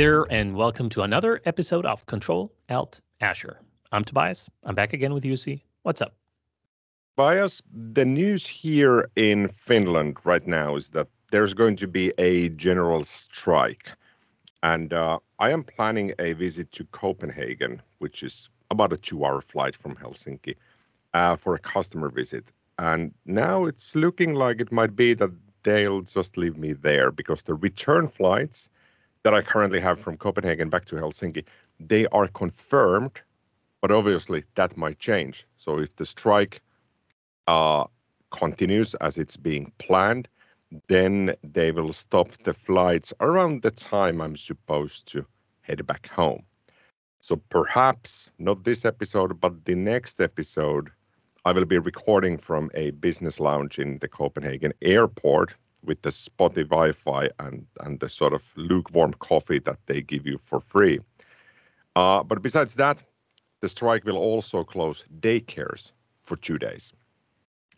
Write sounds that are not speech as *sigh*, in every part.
there, and welcome to another episode of Control Alt Azure. I'm Tobias. I'm back again with Jussi. What's up? Tobias, the news here in Finland right now is that there's going to be a general strike. And uh, I am planning a visit to Copenhagen, which is about a two hour flight from Helsinki, uh, for a customer visit. And now it's looking like it might be that they'll just leave me there because the return flights that I currently have from Copenhagen back to Helsinki, they are confirmed, but obviously that might change. So if the strike uh, continues as it's being planned, then they will stop the flights around the time I'm supposed to head back home. So perhaps not this episode, but the next episode, I will be recording from a business lounge in the Copenhagen airport with the spotty Wi-Fi and and the sort of lukewarm coffee that they give you for free. Uh, but besides that, the strike will also close daycares for two days.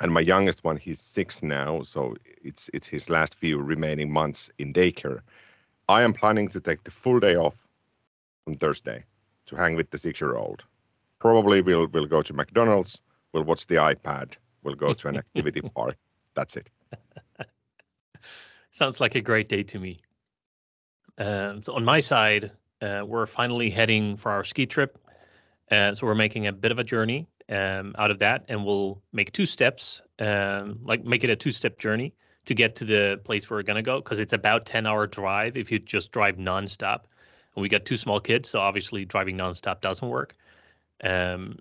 And my youngest one, he's six now, so it's it's his last few remaining months in daycare. I am planning to take the full day off on Thursday to hang with the six-year-old. Probably we'll we'll go to McDonald's, we'll watch the iPad, we'll go to an *laughs* activity park. That's it. *laughs* Sounds like a great day to me. Uh, so on my side, uh, we're finally heading for our ski trip. Uh, so we're making a bit of a journey um, out of that, and we'll make two steps, um, like make it a two-step journey to get to the place where we're gonna go, because it's about 10-hour drive if you just drive nonstop. And we got two small kids, so obviously driving nonstop doesn't work. Um,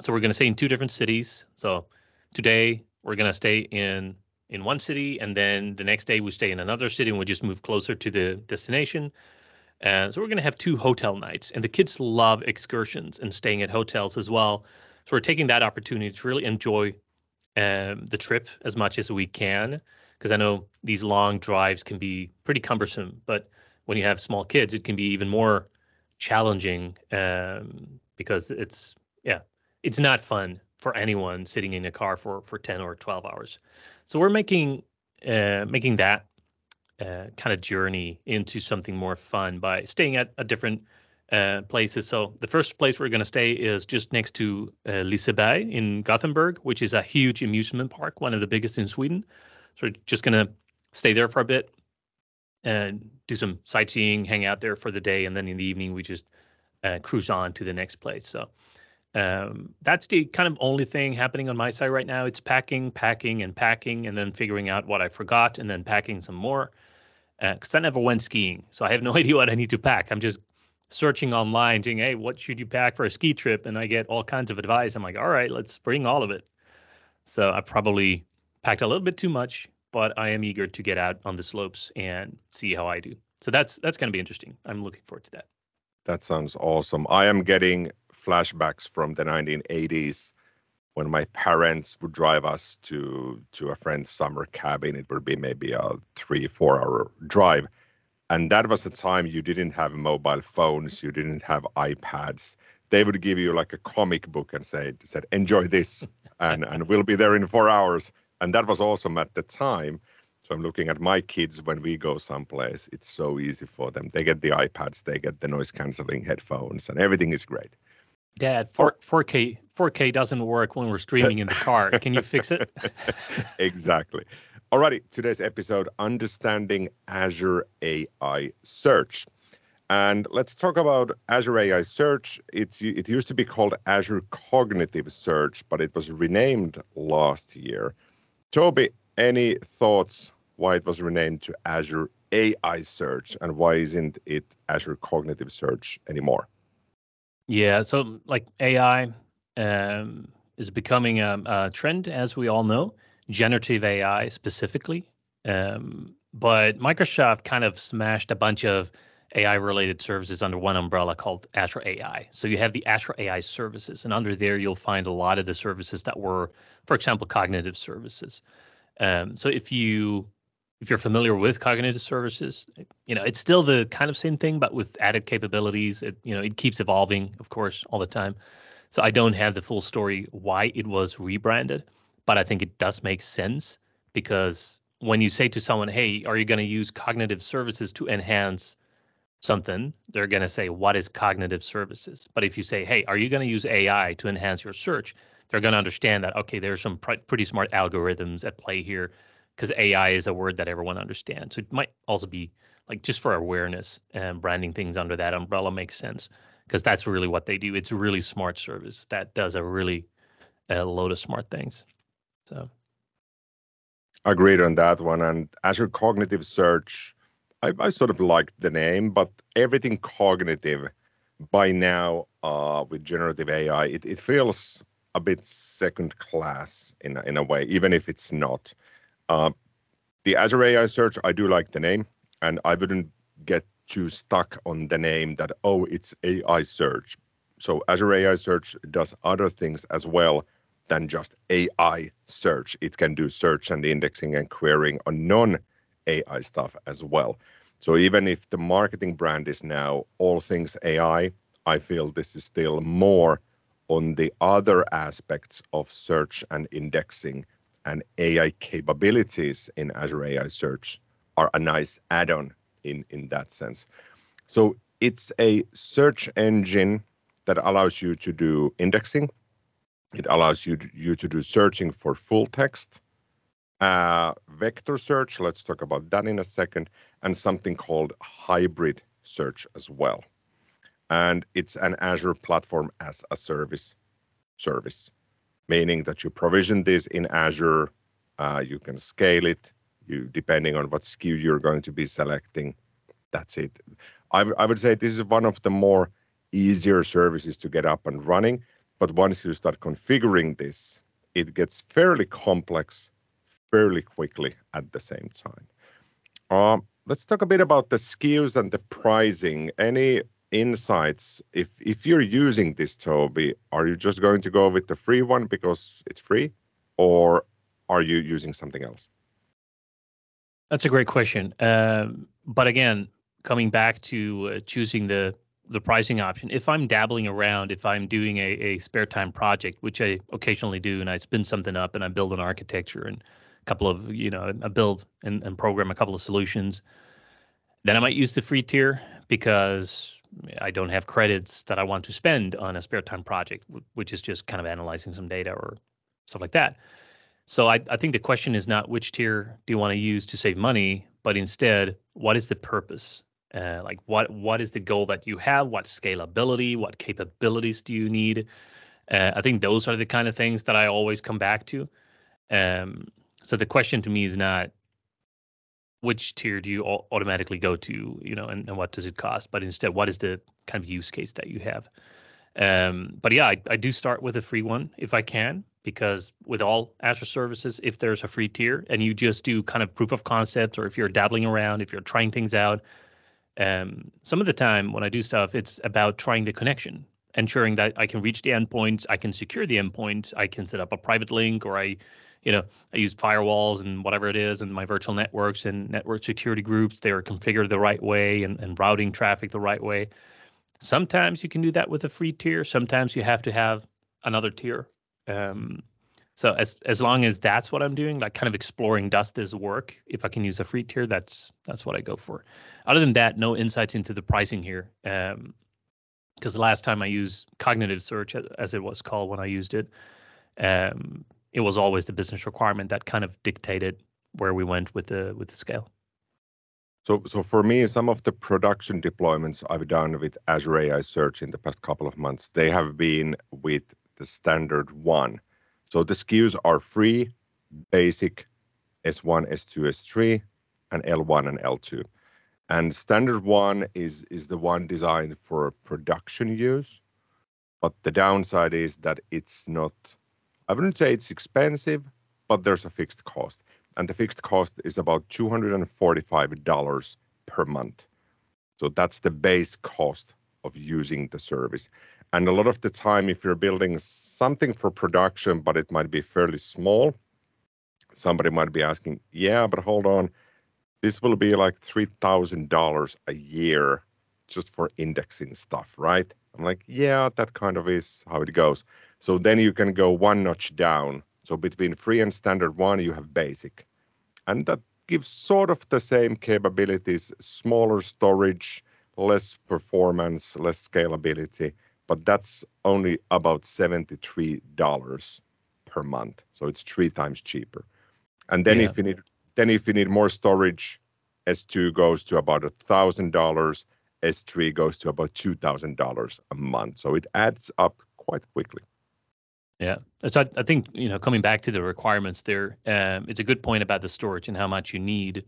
so we're gonna stay in two different cities. So today we're gonna stay in in one city, and then the next day we stay in another city, and we just move closer to the destination. And so we're going to have two hotel nights, and the kids love excursions and staying at hotels as well. So we're taking that opportunity to really enjoy um, the trip as much as we can, because I know these long drives can be pretty cumbersome. But when you have small kids, it can be even more challenging um, because it's yeah, it's not fun for anyone sitting in a car for for 10 or 12 hours. So we're making uh, making that uh, kind of journey into something more fun by staying at a different uh, places. So the first place we're going to stay is just next to uh, Liseberg in Gothenburg, which is a huge amusement park, one of the biggest in Sweden. So we're just going to stay there for a bit and do some sightseeing, hang out there for the day, and then in the evening we just uh, cruise on to the next place. So um, that's the kind of only thing happening on my side right now. It's packing, packing, and packing, and then figuring out what I forgot, and then packing some more. Because uh, I never went skiing, so I have no *laughs* idea what I need to pack. I'm just searching online, saying, "Hey, what should you pack for a ski trip?" And I get all kinds of advice. I'm like, "All right, let's bring all of it." So I probably packed a little bit too much, but I am eager to get out on the slopes and see how I do. So that's that's going to be interesting. I'm looking forward to that. That sounds awesome. I am getting flashbacks from the 1980s when my parents would drive us to to a friend's summer cabin. It would be maybe a three four hour drive, and that was the time you didn't have mobile phones, you didn't have iPads. They would give you like a comic book and say said enjoy this, *laughs* and and we'll be there in four hours. And that was awesome at the time. So I'm looking at my kids when we go someplace. It's so easy for them. They get the iPads, they get the noise canceling headphones, and everything is great. Dad, 4, 4K 4K doesn't work when we're streaming in the car. *laughs* Can you fix it? *laughs* exactly. Alrighty, today's episode understanding Azure AI search. And let's talk about Azure AI Search. It's it used to be called Azure Cognitive Search, but it was renamed last year. Tobi, any thoughts why it was renamed to Azure AI Search and why isn't it Azure Cognitive Search anymore? Yeah, so like AI um, is becoming a, a, trend, as we all know, generative AI specifically. Um, but Microsoft kind of smashed a bunch of AI related services under one umbrella called Azure AI. So you have the Azure AI services, and under there you'll find a lot of the services that were, for example, cognitive services. Um, so if you if you're familiar with cognitive services, you know, it's still the kind of same thing, but with added capabilities. It, you know, it keeps evolving, of course, all the time. So I don't have the full story why it was rebranded, but I think it does make sense because when you say to someone, "Hey, are you going to use cognitive services to enhance something, they're going to say, What is cognitive services? But if you say, Hey, are you going to use AI to enhance your search? They're going to understand that, okay, there's some pr- pretty smart algorithms at play here because AI is a word that everyone understands. So it might also be like just for awareness and branding things under that umbrella makes sense because that's really what they do. It's a really smart service that does a really a load of smart things. So agreed on that one. And Azure Cognitive Search, I, I sort of like the name, but everything cognitive by now uh, with generative AI, it, it feels a bit second class in in a way, even if it's not. Uh, the Azure AI Search, I do like the name, and I wouldn't get too stuck on the name that oh, it's AI Search. So Azure AI Search does other things as well than just AI search. It can do search and indexing and querying on non AI stuff as well. So even if the marketing brand is now all things AI, I feel this is still more on the other aspects of search and indexing and AI capabilities in Azure AI Search are a nice add-on in, in that sense. So it's a search engine that allows you to do indexing it allows you to, you to do searching for full text, uh, vector search. Let's talk about that in a second, and something called hybrid search as well. And it's an Azure platform as a service service, meaning that you provision this in Azure. Uh, you can scale it. You depending on what SKU you're going to be selecting. That's it. I, I would say this is one of the more easier services to get up and running but once you start configuring this, it gets fairly complex fairly quickly at the same time. Uh, let's talk a bit about the SKUs and the pricing. Any insights? If if you're using this, Tobi, are you just going to go with the free one because it's free, or are you using something else? That's a great question. Um, but again, coming back to uh, choosing the the pricing option. If I'm dabbling around, if I'm doing a, a spare time project, which I occasionally do, and I spin something up and I build an architecture and a couple of, you know, I build and, and program a couple of solutions, then I might use the free tier because I don't have credits that I want to spend on a spare time project, which is just kind of analyzing some data or stuff like that. So I, I think the question is not which tier do you want to use to save money, but instead, what is the purpose? Uh, like what what is the goal that you have? What scalability? What capabilities do you need? Uh, I think those are the kind of things that I always come back to. Um, so the question to me is not which tier do you automatically go to, you know, and, and what does it cost, but instead what is the kind of use case that you have. Um, but yeah, I, I do start with a free one if I can, because with all Azure services, if there's a free tier and you just do kind of proof of concept, or if you're dabbling around, if you're trying things out, um, some of the time when I do stuff, it's about trying the connection, ensuring that I can reach the endpoint, I can secure the endpoint, I can set up a private link, or I, you know, I use firewalls and whatever it is, and my virtual networks and network security groups. They are configured the right way and, and routing traffic the right way. Sometimes you can do that with a free tier. Sometimes you have to have another tier. Um, so as as long as that's what I'm doing, like kind of exploring does this work? If I can use a free tier, that's that's what I go for. Other than that, no insights into the pricing here. Um, because the last time I used cognitive search, as it was called when I used it, um, it was always the business requirement that kind of dictated where we went with the with the scale. So, so for me, some of the production deployments I've done with Azure AI Search in the past couple of months, they have been with the standard one so the SKUs are free, basic, S1, S2, S3, and L1 and L2. And standard one is, is the one designed for production use. But the downside is that it's not, I wouldn't say it's expensive, but there's a fixed cost. And the fixed cost is about $245 per month. So that's the base cost of using the service. And a lot of the time, if you're building something for production, but it might be fairly small, somebody might be asking, yeah, but hold on, this will be like $3,000 a year just for indexing stuff, right? I'm like, yeah, that kind of is how it goes. So then you can go one notch down. So between free and standard one, you have basic. And that gives sort of the same capabilities, smaller storage, less performance, less scalability, but that's only about $73 per month. So it's three times cheaper. And then yeah. if you need then if you need more storage, S2 goes to about $1,000, S3 goes to about $2,000 a month. So it adds up quite quickly. Yeah, so I, I, think you know coming back to the requirements there, um, it's a good point about the storage and how much you need.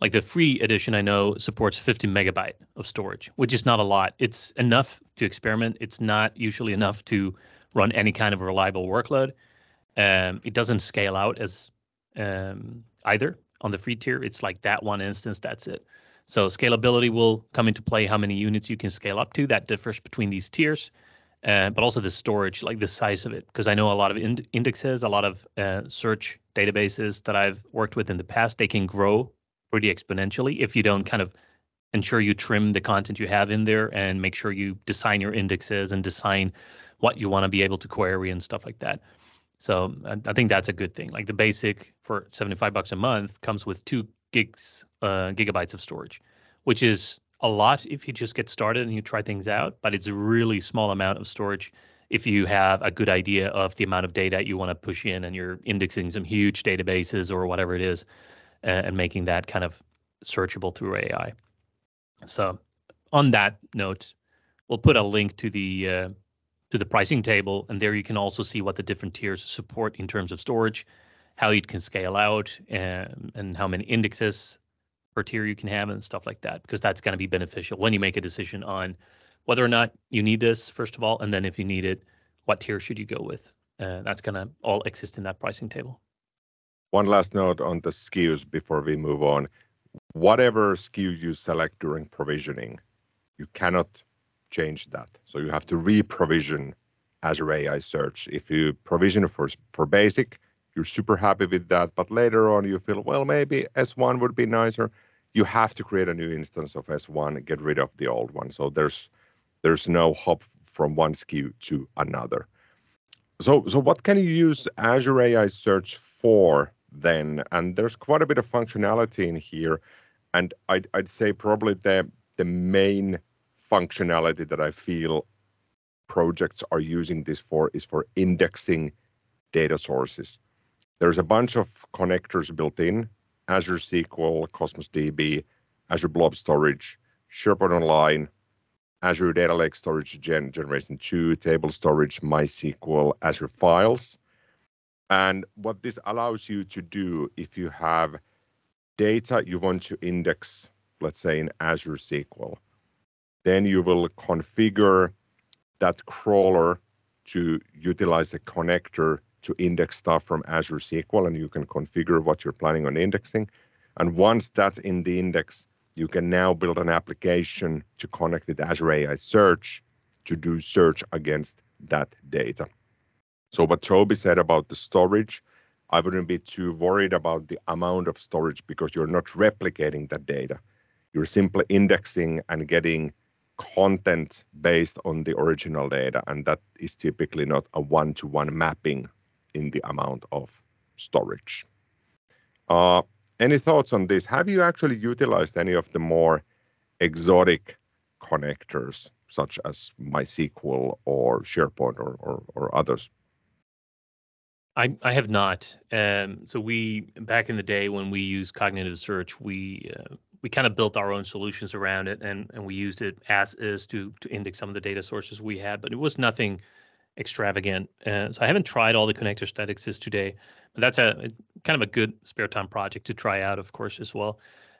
Like the free edition, I know supports 50 megabyte of storage, which is not a lot. It's enough to experiment. It's not usually enough to run any kind of reliable workload. Um, it doesn't scale out as um, either on the free tier. It's like that one instance. That's it. So scalability will come into play. How many units you can scale up to that differs between these tiers uh, but also the storage, like the size of it. Because I know a lot of ind- indexes, a lot of uh, search databases that I've worked with in the past, they can grow pretty exponentially if you don't kind of ensure you trim the content you have in there and make sure you design your indexes and design what you want to be able to query and stuff like that. So I think that's a good thing. Like the basic for 75 bucks a month comes with two gigs, uh, gigabytes of storage, which is a lot if you just get started and you try things out, but it's a really small amount of storage if you have a good idea of the amount of data you want to push in and you're indexing some huge databases or whatever it is uh, and making that kind of searchable through AI. So on that note, we'll put a link to the uh, to the pricing table, and there you can also see what the different tiers support in terms of storage, how you can scale out, and, and how many indexes per tier you can have and stuff like that because that's going to be beneficial when you make a decision on whether or not you need this first of all and then if you need it what tier should you go with? Uh, that's going to all exist in that pricing table. One last note on the SKUs before we move on. Whatever SKU you select during provisioning you cannot change that. So you have to re-provision azure ai search. If you provision for for basic you're super happy with that but later on you feel well maybe s1 would be nicer you have to create a new instance of S1 and get rid of the old one. So there's there's no hop from one SKU to another. So so what can you use Azure AI Search for then? And there's quite a bit of functionality in here, and I'd I'd say probably the the main functionality that I feel projects are using this for is for indexing data sources. There's a bunch of connectors built in Azure SQL, Cosmos DB, Azure Blob Storage, SharePoint Online, Azure Data Lake Storage Gen Generation 2, Table Storage, MySQL, Azure Files. And what this allows you to do if you have data you want to index, let's say in Azure SQL, then you will configure that crawler to utilize a connector to index stuff from Azure SQL, and you can configure what you're planning on indexing. And once that's in the index, you can now build an application to connect with Azure AI Search to do search against that data. So what Tobi said about the storage, I wouldn't be too worried about the amount of storage because you're not replicating that data. You're simply indexing and getting content based on the original data, and that is typically not a one-to-one mapping in the amount of storage. Uh, any thoughts on this? Have you actually utilized any of the more exotic connectors, such as MySQL or SharePoint or, or, or others? I, I have not. Um, so we back in the day when we used cognitive search, we uh, we kind of built our own solutions around it, and and we used it as is to to index some of the data sources we had, but it was nothing extravagant. Uh, so I haven't tried all the connectors that exist today, but that's a, kind of a good spare time project to try out, of course, as well.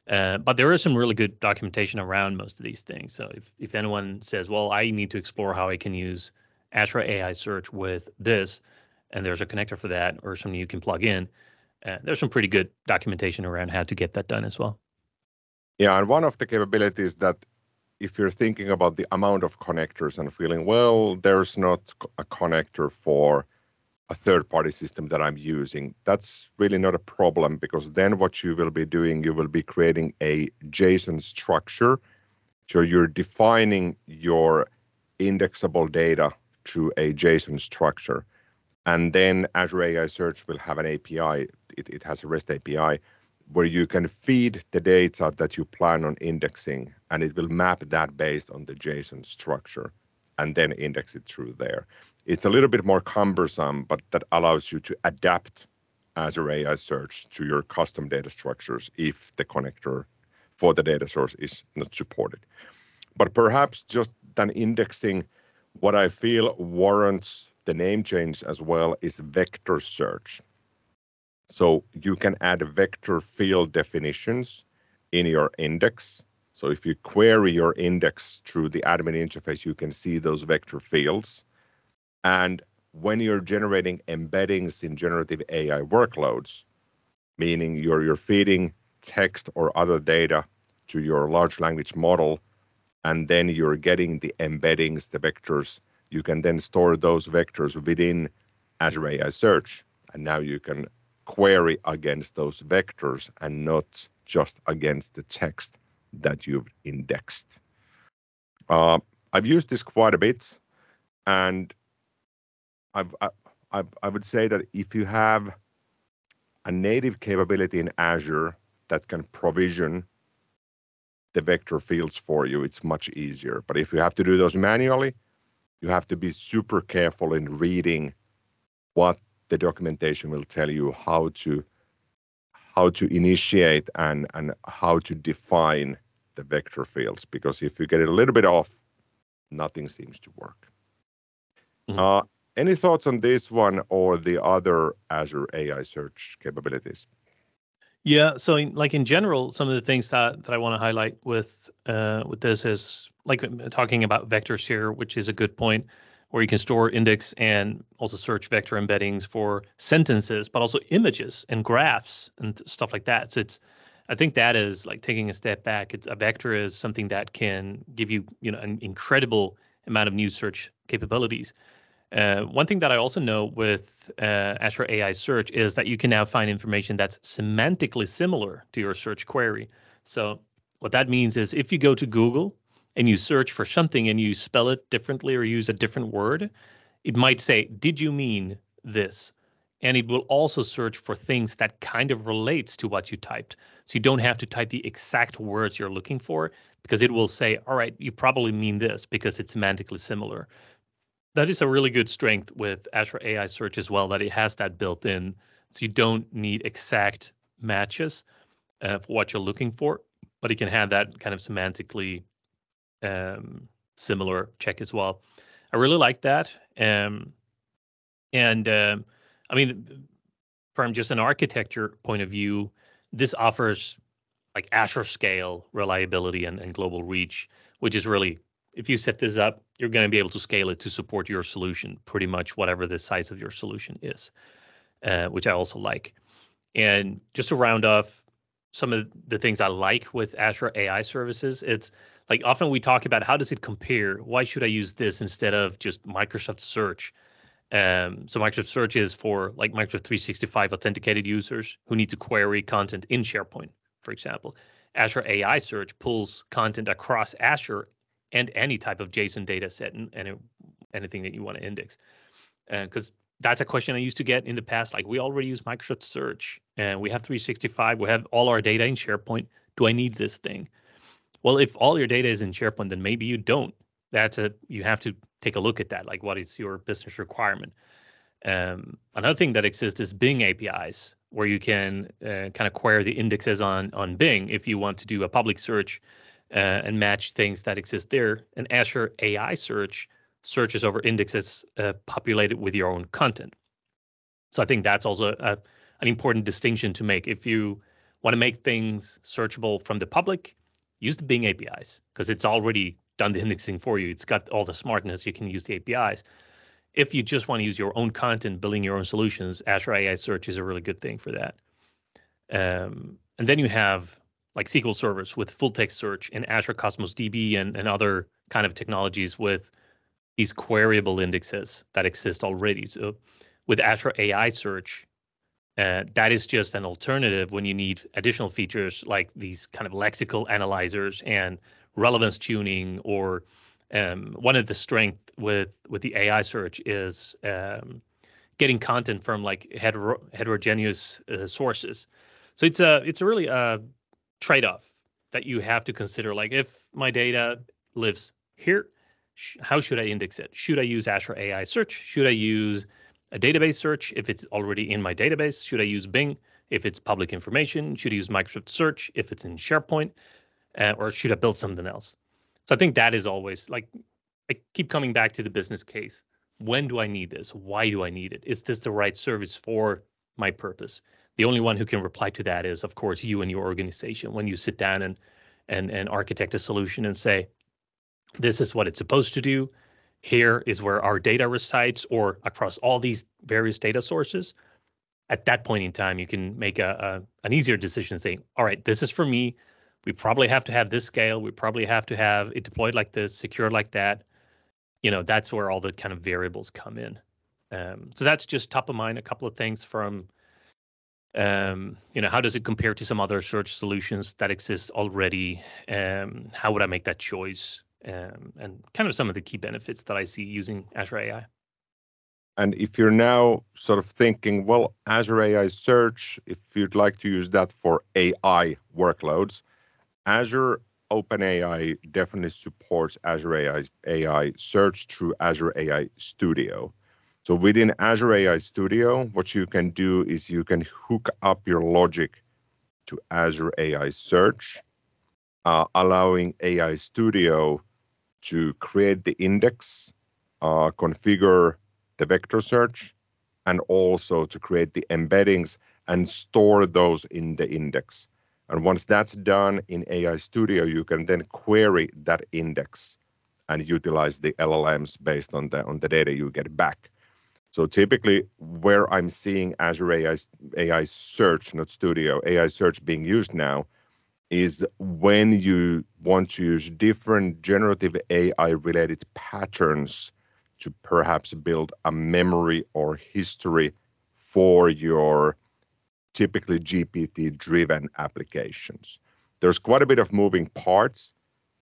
Uh, but there is some really good documentation around most of these things. So if, if anyone says, well, I need to explore how I can use Azure AI Search with this, and there's a connector for that or something you can plug in, uh, there's some pretty good documentation around how to get that done as well. Yeah, and one of the capabilities that if you're thinking about the amount of connectors and feeling, well, there's not a connector for a third party system that I'm using, that's really not a problem because then what you will be doing, you will be creating a JSON structure. So you're defining your indexable data through a JSON structure. And then Azure AI Search will have an API, it, it has a REST API where you can feed the data that you plan on indexing, and it will map that based on the JSON structure and then index it through there. It's a little bit more cumbersome, but that allows you to adapt Azure AI Search to your custom data structures if the connector for the data source is not supported. But perhaps just then indexing what I feel warrants the name change as well is vector search. So you can add vector field definitions in your index. So if you query your index through the admin interface, you can see those vector fields. And when you're generating embeddings in generative AI workloads, meaning you're, you're feeding text or other data to your large language model, and then you're getting the embeddings, the vectors, you can then store those vectors within Azure AI Search. And now you can query against those vectors and not just against the text that you've indexed. Uh, I've used this quite a bit, and I've, I, I would say that if you have a native capability in Azure that can provision the vector fields for you, it's much easier. But if you have to do those manually, you have to be super careful in reading what the documentation will tell you how to how to initiate and and how to define the vector fields because if you get it a little bit off nothing seems to work. Mm-hmm. uh, any thoughts on this one or the other azure ai search capabilities? Yeah so in, like in general some of the things that that i want to highlight with uh, with this is like talking about vectors here which is a good point where you can store index and also search vector embeddings for sentences, but also images and graphs and stuff like that. So it's, I think that is like taking a step back. It's a vector is something that can give you, you know, an incredible amount of new search capabilities. Uh, one thing that I also know with uh, Azure AI Search is that you can now find information that's semantically similar to your search query. So what that means is if you go to Google and you search for something and you spell it differently or use a different word, it might say, Did you mean this? And it will also search for things that kind of relates to what you typed. So you don't have to type the exact words you're looking for because it will say, all right, you probably mean this because it's semantically similar. That is a really good strength with Azure AI Search as well, that it has that built in. So you don't need exact matches uh, for what you're looking for, but it can have that kind of semantically um, similar check as well. I really like that. Um, and um, I mean, from just an architecture point of view, this offers like Azure scale reliability and, and global reach, which is really, if you set this up, you're going to be able to scale it to support your solution, pretty much whatever the size of your solution is, uh, which I also like. And just to round off some of the things I like with Azure AI services, it's like often we talk about how does it compare? Why should I use this instead of just Microsoft Search? Um, so Microsoft Search is for like Microsoft 365 authenticated users who need to query content in SharePoint, for example. Azure AI Search pulls content across Azure and any type of JSON data set and, and anything that you want to index. Because uh, that's a question I used to get in the past. Like we already use Microsoft Search and we have 365, we have all our data in SharePoint. Do I need this thing? Well, if all your data is in SharePoint, then maybe you don't. That's a you have to take a look at that. Like, what is your business requirement? Um, another thing that exists is Bing APIs, where you can uh, kind of query the indexes on on Bing if you want to do a public search uh, and match things that exist there. And Azure AI Search searches over indexes uh, populated with your own content. So I think that's also a, an important distinction to make. If you want to make things searchable from the public, use the Bing APIs because it's already done the indexing for you. It's got all the smartness. You can use the APIs. If you just want to use your own content, building your own solutions, Azure AI Search is a really good thing for that. Um, and then you have like SQL servers with full text search and Azure Cosmos DB and, and other kind of technologies with these queryable indexes that exist already. So with Azure AI Search, uh, that is just an alternative when you need additional features like these kind of lexical analyzers and relevance tuning or um, one of the strength with with the AI search is um, getting content from like heter- heterogeneous uh, sources. So it's a it's a really a trade-off that you have to consider. Like if my data lives here, sh- how should I index it? Should I use Azure AI Search? Should I use a database search if it's already in my database? Should I use Bing if it's public information? Should I use Microsoft Search if it's in SharePoint? Uh, or should I build something else? So I think that is always like I keep coming back to the business case. When do I need this? Why do I need it? Is this the right service for my purpose? The only one who can reply to that is, of course, you and your organization. When you sit down and and and architect a solution and say, this is what it's supposed to do. Here is where our data resides, or across all these various data sources. At that point in time, you can make a, a an easier decision, saying, all right, this is for me. We probably have to have this scale. We probably have to have it deployed like this, secured like that you know that's where all the kind of variables come in um, so that's just top of mind a couple of things from um, you know how does it compare to some other search solutions that exist already um, how would i make that choice um, and kind of some of the key benefits that i see using azure ai and if you're now sort of thinking well azure ai search if you'd like to use that for ai workloads azure OpenAI definitely supports Azure AI, AI search through Azure AI Studio. So within Azure AI Studio, what you can do is you can hook up your logic to Azure AI Search, uh, allowing AI Studio to create the index, uh, configure the vector search, and also to create the embeddings and store those in the index. And once that's done in AI Studio, you can then query that index and utilize the LLMs based on the on the data you get back. So typically, where I'm seeing Azure AI, AI Search, not Studio, AI Search being used now, is when you want to use different generative AI related patterns to perhaps build a memory or history for your typically GPT-driven applications. There's quite a bit of moving parts,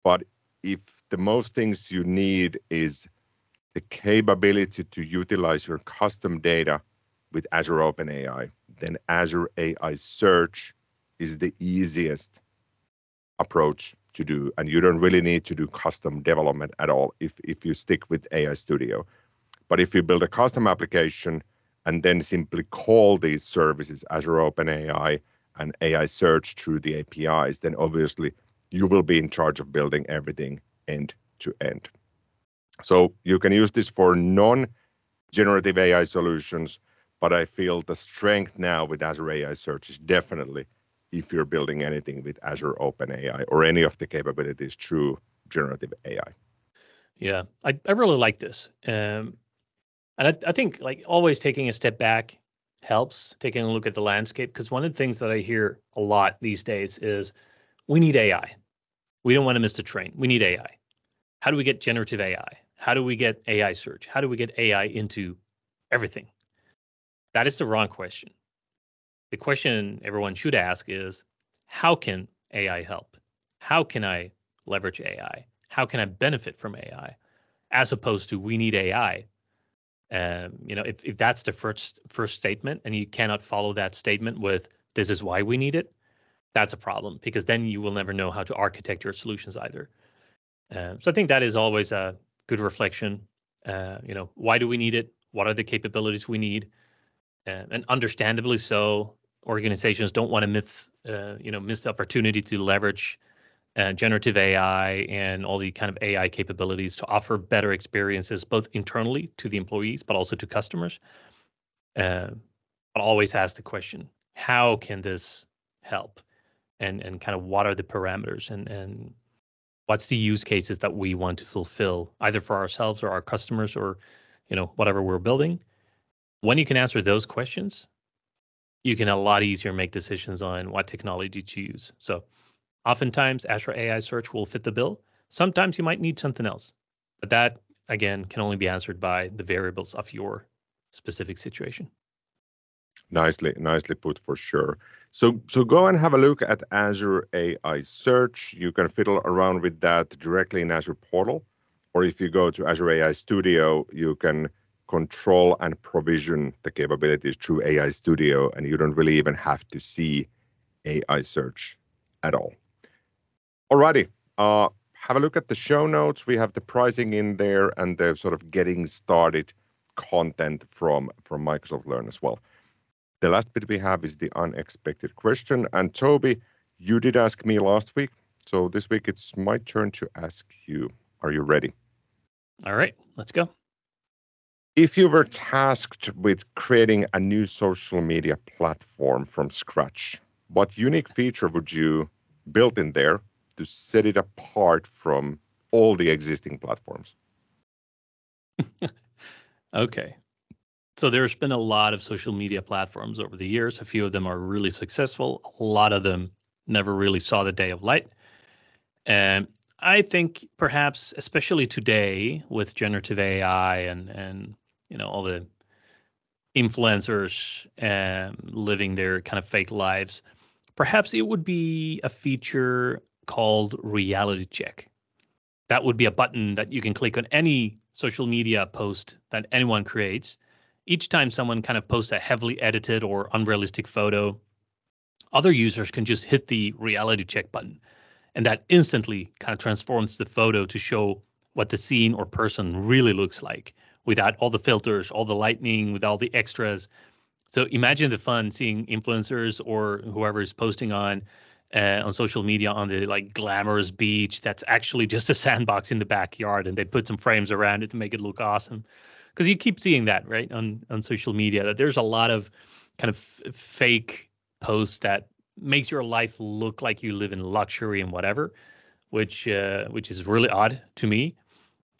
but if the most things you need is the capability to utilize your custom data with Azure OpenAI, then Azure AI Search is the easiest approach to do. And you don't really need to do custom development at all if, if you stick with AI Studio. But if you build a custom application and then simply call these services Azure OpenAI and AI search through the APIs, then obviously you will be in charge of building everything end to end. So you can use this for non generative AI solutions, but I feel the strength now with Azure AI Search is definitely if you're building anything with Azure OpenAI or any of the capabilities through generative AI. Yeah, I, I really like this. Um, and I, I think like always taking a step back helps, taking a look at the landscape. Because one of the things that I hear a lot these days is we need AI. We don't want to miss the train. We need AI. How do we get generative AI? How do we get AI search? How do we get AI into everything? That is the wrong question. The question everyone should ask is how can AI help? How can I leverage AI? How can I benefit from AI? As opposed to we need AI um, you know, if, if that's the first first statement and you cannot follow that statement with this is why we need it, that's a problem because then you will never know how to architect your solutions either. Um, so I think that is always a good reflection. Uh, you know, why do we need it? What are the capabilities we need? Uh, and understandably so, organizations don't want to miss, uh, you know, miss the opportunity to leverage uh, generative AI and all the kind of AI capabilities to offer better experiences both internally to the employees but also to customers. Uh, but always ask the question: How can this help? And and kind of what are the parameters and and what's the use cases that we want to fulfill either for ourselves or our customers or you know whatever we're building. When you can answer those questions, you can a lot easier make decisions on what technology to use. So Oftentimes, Azure AI Search will fit the bill. Sometimes you might need something else, but that again can only be answered by the variables of your specific situation. Nicely, nicely put for sure. So, so go and have a look at Azure AI Search. You can fiddle around with that directly in Azure Portal, or if you go to Azure AI Studio, you can control and provision the capabilities through AI Studio, and you don't really even have to see AI search at all. Alrighty, uh, have a look at the show notes. We have the pricing in there and the sort of getting started content from from Microsoft Learn as well. The last bit we have is the unexpected question. And Tobi, you did ask me last week, so this week it's my turn to ask you. Are you ready? All right, let's go. If you were tasked with creating a new social media platform from scratch, what unique feature would you build in there to set it apart from all the existing platforms? *laughs* okay. So there's been a lot of social media platforms over the years. A few of them are really successful. A lot of them never really saw the day of light. And I think perhaps, especially today with generative AI and and you know all the influencers living their kind of fake lives, perhaps it would be a feature called reality check. That would be a button that you can click on any social media post that anyone creates. Each time someone kind of posts a heavily edited or unrealistic photo, other users can just hit the reality check button. And that instantly kind of transforms the photo to show what the scene or person really looks like without all the filters, all the lightning, with all the extras. So imagine the fun seeing influencers or whoever is posting on uh, on social media on the like glamorous beach that's actually just a sandbox in the backyard and they put some frames around it to make it look awesome because you keep seeing that right on on social media that there's a lot of kind of f- fake posts that makes your life look like you live in luxury and whatever which uh, which is really odd to me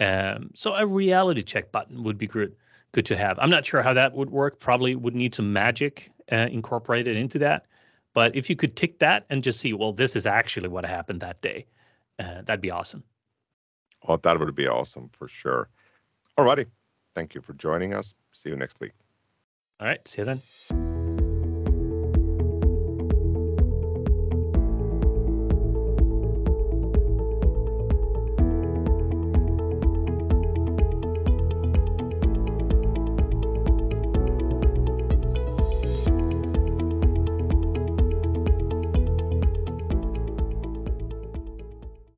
um, so a reality check button would be good good to have i'm not sure how that would work probably would need some magic uh, incorporated into that but if you could tick that and just see, well, this is actually what happened that day, uh, that'd be awesome. Oh, that would be awesome for sure. Alrighty. Thank you for joining us. See you next week. All right. See you then.